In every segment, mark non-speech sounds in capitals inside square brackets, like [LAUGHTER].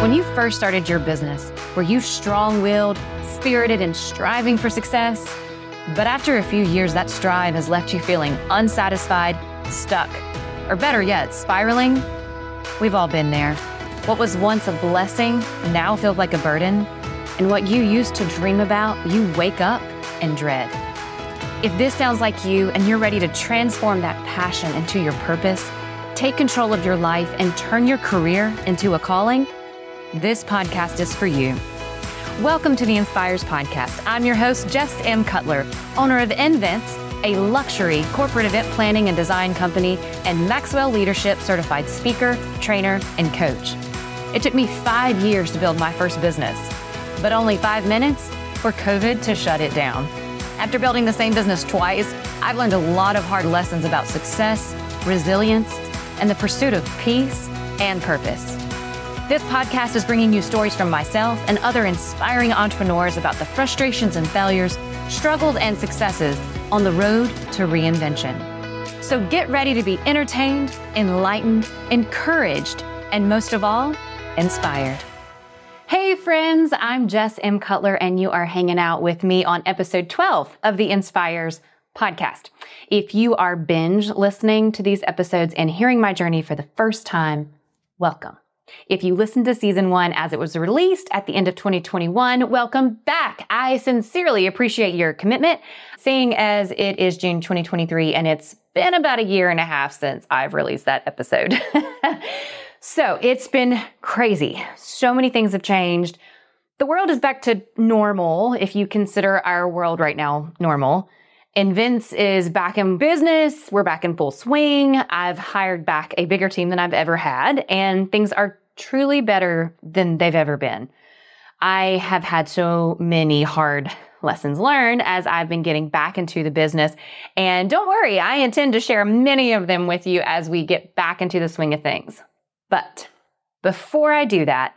When you first started your business, were you strong willed, spirited, and striving for success? But after a few years, that strive has left you feeling unsatisfied, stuck, or better yet, spiraling? We've all been there. What was once a blessing now feels like a burden, and what you used to dream about, you wake up and dread. If this sounds like you and you're ready to transform that passion into your purpose, take control of your life, and turn your career into a calling, this podcast is for you. Welcome to the ENSPIRES Podcast. I'm your host, Jess M. Cutler, owner of Invents, a luxury corporate event planning and design company, and Maxwell Leadership certified speaker, trainer, and coach. It took me five years to build my first business, but only five minutes for COVID to shut it down. After building the same business twice, I've learned a lot of hard lessons about success, resilience, and the pursuit of peace and purpose. This podcast is bringing you stories from myself and other inspiring entrepreneurs about the frustrations and failures, struggles and successes on the road to reinvention. So get ready to be entertained, enlightened, encouraged, and most of all, inspired. Hey, friends, I'm Jess M. Cutler, and you are hanging out with me on episode 12 of the ENSPIRES podcast. If you are binge listening to these episodes and hearing my journey for the first time, welcome. If you listened to season one as it was released at the end of 2021, welcome back. I sincerely appreciate your commitment, seeing as it is June 2023 and it's been about a year and a half since I've released that episode. [LAUGHS] so it's been crazy. So many things have changed. The world is back to normal if you consider our world right now normal. And Vince is back in business. We're back in full swing. I've hired back a bigger team than I've ever had, and things are truly better than they've ever been. I have had so many hard lessons learned as I've been getting back into the business. And don't worry, I intend to share many of them with you as we get back into the swing of things. But before I do that,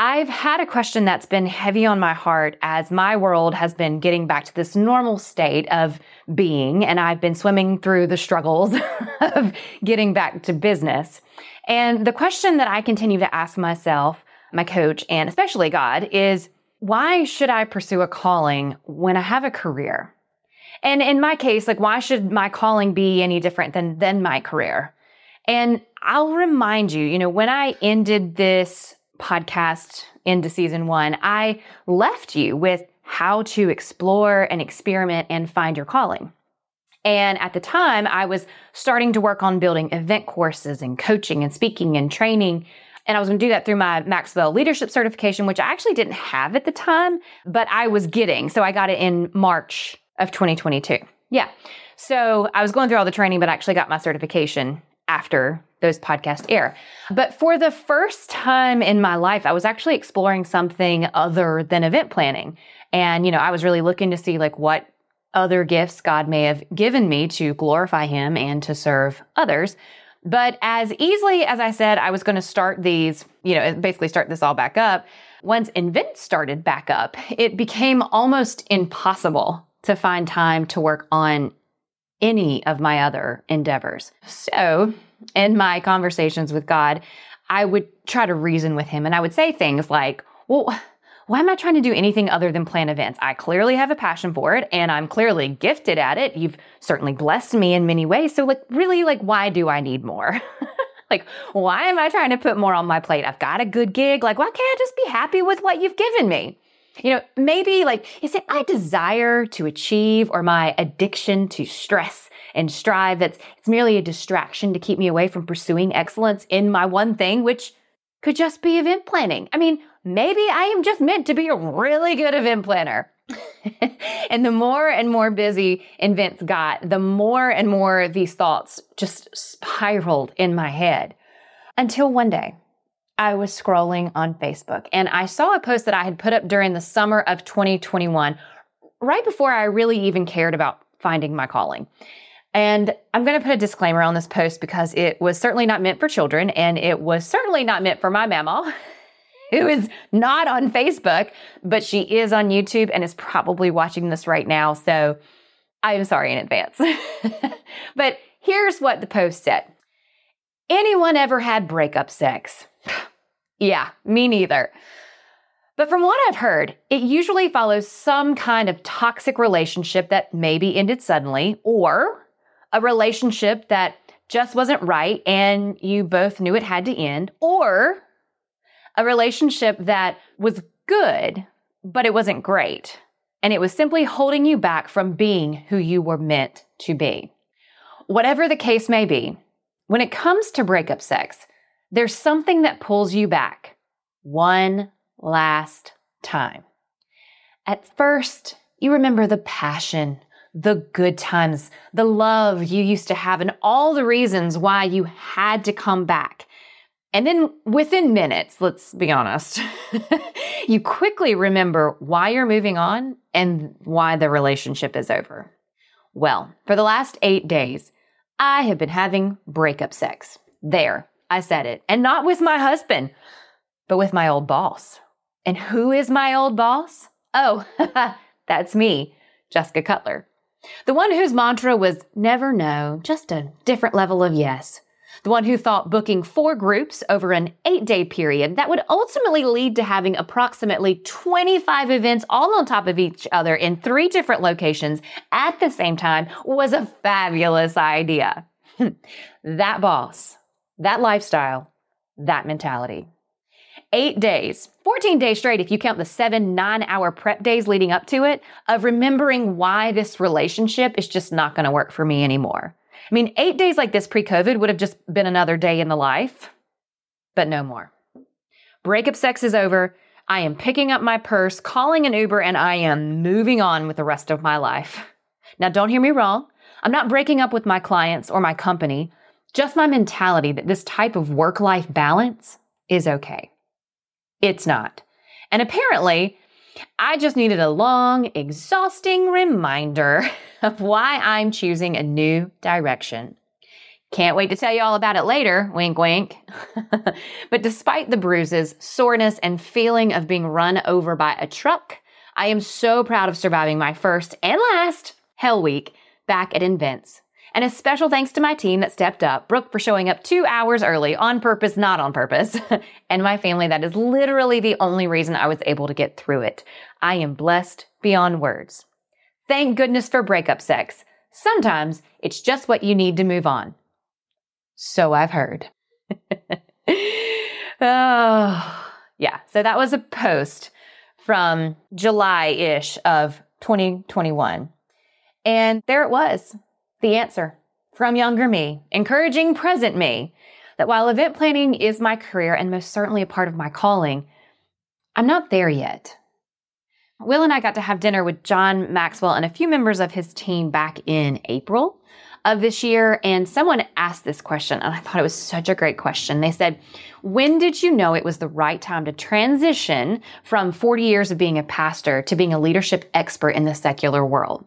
I've had a question that's been heavy on my heart as my world has been getting back to this normal state of being, and I've been swimming through the struggles [LAUGHS] of getting back to business. And the question that I continue to ask myself, my coach, and especially God is why should I pursue a calling when I have a career? And in my case, like, why should my calling be any different than, than my career? And I'll remind you, you know, when I ended this podcast into season one, I left you with how to explore and experiment and find your calling. And at the time, I was starting to work on building event courses and coaching and speaking and training. And I was going to do that through my Maxwell leadership certification, which I actually didn't have at the time, but I was getting. So I got it in March of 2022. Yeah. So I was going through all the training, but I actually got my certification after those podcasts air. But for the first time in my life, I was actually exploring something other than event planning. And, you know, I was really looking to see like what other gifts God may have given me to glorify Him and to serve others. But as easily as I said, I was going to start these, you know, basically start this all back up. Once Invent started back up, it became almost impossible to find time to work on any of my other endeavors. So, in my conversations with God, I would try to reason with Him and I would say things like, well, why am I trying to do anything other than plan events? I clearly have a passion for it and I'm clearly gifted at it. You've certainly blessed me in many ways. So, like, really, like, why do I need more? [LAUGHS] like, why am I trying to put more on my plate? I've got a good gig. Like, why can't I just be happy with what you've given me? You know, maybe like, is it my desire to achieve or my addiction to stress and strive that's it's merely a distraction to keep me away from pursuing excellence in my one thing, which could just be event planning. I mean, maybe I am just meant to be a really good event planner. [LAUGHS] and the more and more busy events got, the more and more these thoughts just spiraled in my head. Until one day, I was scrolling on Facebook and I saw a post that I had put up during the summer of 2021, right before I really even cared about finding my calling. And I'm going to put a disclaimer on this post because it was certainly not meant for children and it was certainly not meant for my mama. [LAUGHS] Who is not on Facebook, but she is on YouTube and is probably watching this right now. So I'm sorry in advance. [LAUGHS] but here's what the post said Anyone ever had breakup sex? [SIGHS] Yeah, me neither. But from what I've heard, it usually follows some kind of toxic relationship that maybe ended suddenly, or a relationship that just wasn't right and you both knew it had to end, or a relationship that was good, but it wasn't great. And it was simply holding you back from being who you were meant to be. Whatever the case may be, when it comes to breakup sex, there's something that pulls you back one last time. At first, you remember the passion, the good times, the love you used to have, and all the reasons why you had to come back. And then within minutes, let's be honest, [LAUGHS] you quickly remember why you're moving on and why the relationship is over. Well, for the last eight days, I have been having breakup sex. There, I said it. And not with my husband, but with my old boss. And who is my old boss? Oh, [LAUGHS] that's me, Jessica Cutler. The one whose mantra was never no, just a different level of yes. The one who thought booking four groups over an eight day period that would ultimately lead to having approximately 25 events all on top of each other in three different locations at the same time was a fabulous idea. [LAUGHS] that boss, that lifestyle, that mentality. Eight days, 14 days straight, if you count the seven nine hour prep days leading up to it, of remembering why this relationship is just not going to work for me anymore. I mean, eight days like this pre COVID would have just been another day in the life, but no more. Breakup sex is over. I am picking up my purse, calling an Uber, and I am moving on with the rest of my life. Now, don't hear me wrong. I'm not breaking up with my clients or my company, just my mentality that this type of work life balance is okay. It's not. And apparently, I just needed a long, exhausting reminder [LAUGHS] of why I'm choosing a new direction. Can't wait to tell you all about it later, wink, wink. [LAUGHS] but despite the bruises, soreness, and feeling of being run over by a truck, I am so proud of surviving my first and last Hell Week back at Invents. And a special thanks to my team that stepped up, Brooke for showing up two hours early, on purpose, not on purpose, [LAUGHS] and my family that is literally the only reason I was able to get through it. I am blessed beyond words. Thank goodness for breakup sex. Sometimes it's just what you need to move on. So I've heard. [LAUGHS] oh, yeah. So that was a post from July ish of 2021. And there it was the answer from younger me, encouraging present me that while event planning is my career and most certainly a part of my calling, I'm not there yet. Will and I got to have dinner with John Maxwell and a few members of his team back in April of this year. And someone asked this question, and I thought it was such a great question. They said, When did you know it was the right time to transition from 40 years of being a pastor to being a leadership expert in the secular world?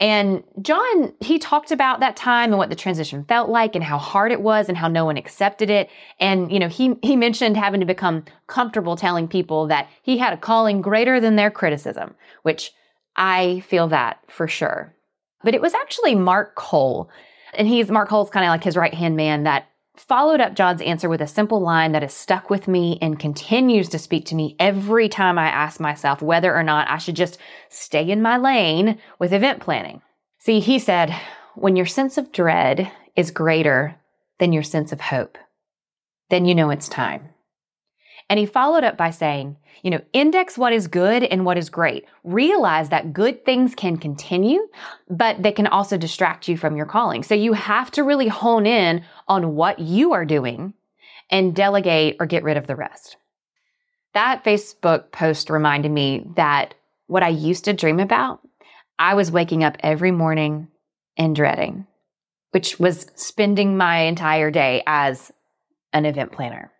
And John, he talked about that time and what the transition felt like and how hard it was and how no one accepted it. And, you know, he, he mentioned having to become comfortable telling people that he had a calling greater than their criticism, which I feel that for sure. But it was actually Mark Cole, and he's Mark Cole's kind of like his right hand man that followed up John's answer with a simple line that has stuck with me and continues to speak to me every time I ask myself whether or not I should just stay in my lane with event planning. See, he said, when your sense of dread is greater than your sense of hope, then you know it's time. And he followed up by saying, you know, index what is good and what is great. Realize that good things can continue, but they can also distract you from your calling. So you have to really hone in on what you are doing and delegate or get rid of the rest. That Facebook post reminded me that what I used to dream about, I was waking up every morning and dreading, which was spending my entire day as an event planner.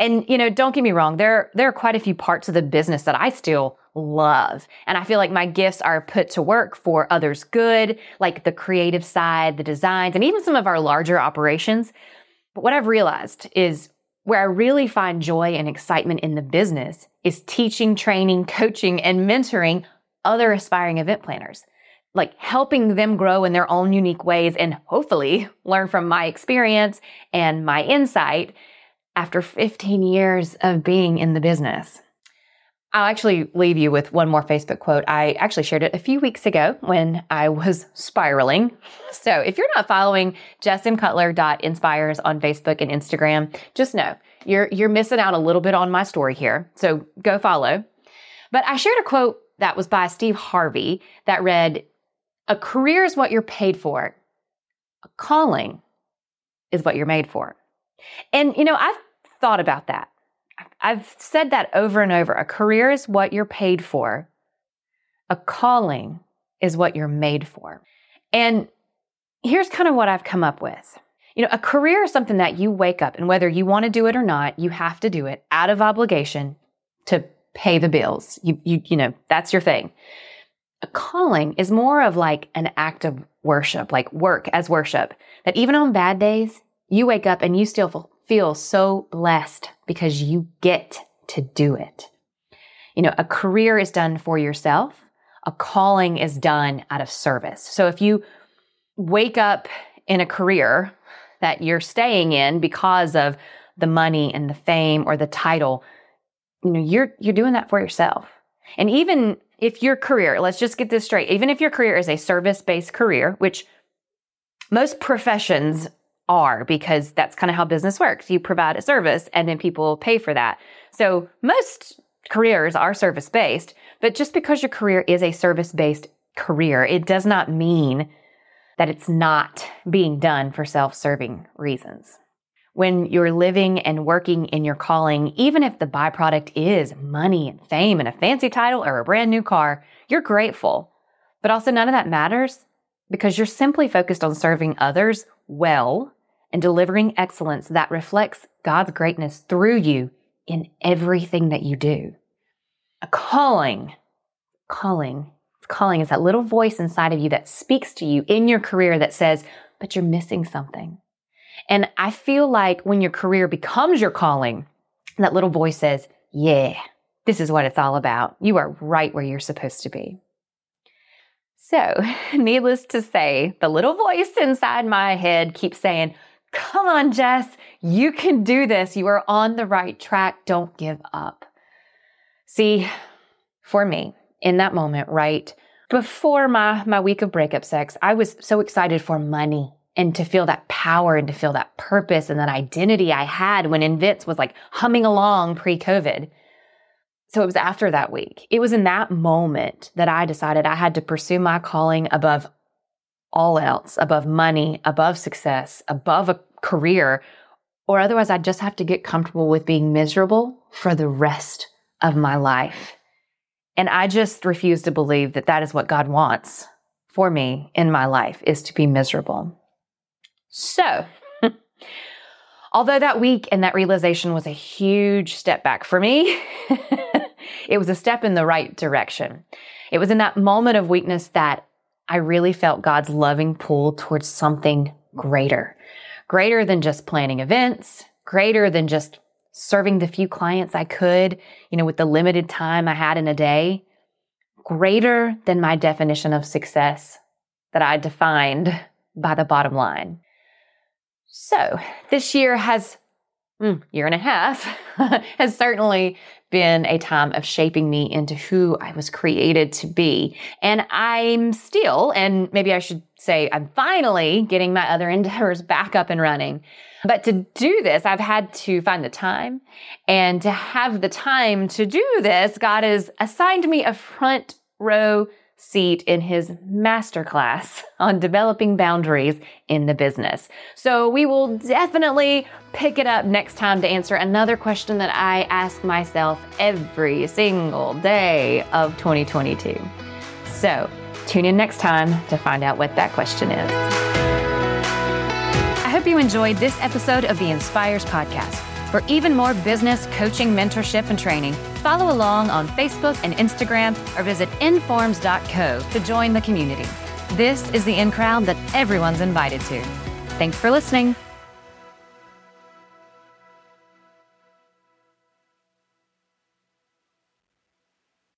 And you know, don't get me wrong, there there are quite a few parts of the business that I still love. And I feel like my gifts are put to work for others' good, like the creative side, the designs, and even some of our larger operations. But what I've realized is where I really find joy and excitement in the business is teaching, training, coaching, and mentoring other aspiring event planners. Like helping them grow in their own unique ways and hopefully learn from my experience and my insight after 15 years of being in the business. I'll actually leave you with one more Facebook quote. I actually shared it a few weeks ago when I was spiraling. [LAUGHS] So if you're not following jessmcutler.enspires on Facebook and Instagram, just know you're you're missing out a little bit on my story here. So go follow. But I shared a quote that was by Steve Harvey that read, "A career is what you're paid for. A calling is what you're made for." And you know, I've thought about that. I've said that over and over. A career is what you're paid for. A calling is what you're made for. And here's kind of what I've come up with. You know, a career is something that you wake up and whether you want to do it or not, you have to do it out of obligation to pay the bills. You you you know, that's your thing. A calling is more of like an act of worship, like work as worship. That even on bad days, you wake up and you still feel so blessed because you get to do it. You know, a career is done for yourself. A calling is done out of service. So if you wake up in a career that you're staying in because of the money and the fame or the title, you know, you're you're doing that for yourself. And even if your career, let's just get this straight, even if your career is a service-based career, which most professions are because that's kind of how business works. You provide a service and then people pay for that. So most careers are service based, but just because your career is a service based career, it does not mean that it's not being done for self serving reasons. When you're living and working in your calling, even if the byproduct is money and fame and a fancy title or a brand new car, you're grateful. But also, none of that matters because you're simply focused on serving others well and delivering excellence that reflects God's greatness through you in everything that you do. A calling, calling, calling is that little voice inside of you that speaks to you in your career that says, but you're missing something. And I feel like when your career becomes your calling, that little voice says, yeah, this is what it's all about. You are right where you're supposed to be. So, [LAUGHS] needless to say, the little voice inside my head keeps saying, Come on, Jess, you can do this. You are on the right track. Don't give up. See, for me, in that moment, right before my, my week of breakup sex, I was so excited for money and to feel that power and to feel that purpose and that identity I had when Invents was like humming along pre COVID. So it was after that week. It was in that moment that I decided I had to pursue my calling above all else above money, above success, above a career, or otherwise I'd just have to get comfortable with being miserable for the rest of my life. And I just refuse to believe that that is what God wants for me in my life is to be miserable. So, [LAUGHS] although that week and that realization was a huge step back for me, [LAUGHS] it was a step in the right direction. It was in that moment of weakness that I really felt God's loving pull towards something greater, greater than just planning events, greater than just serving the few clients I could, you know, with the limited time I had in a day, greater than my definition of success that I defined by the bottom line. So this year has Hmm, year and a half [LAUGHS] has certainly been a time of shaping me into who I was created to be. And I'm still, and maybe I should say, I'm finally getting my other [LAUGHS] endeavors back up and running. But to do this, I've had to find the time. And to have the time to do this, God has assigned me a front row seat in his masterclass [LAUGHS] on developing boundaries in the business. So we will definitely pick it up next time to answer another question that I ask myself every single day of 2022. So tune in next time to find out what that question is. I hope you enjoyed this episode of the ENSPIRES Podcast. For even more business coaching, mentorship, and training, follow along on Facebook and Instagram or visit informs.co to join the community. This is the in crowd that everyone's invited to. Thanks for listening.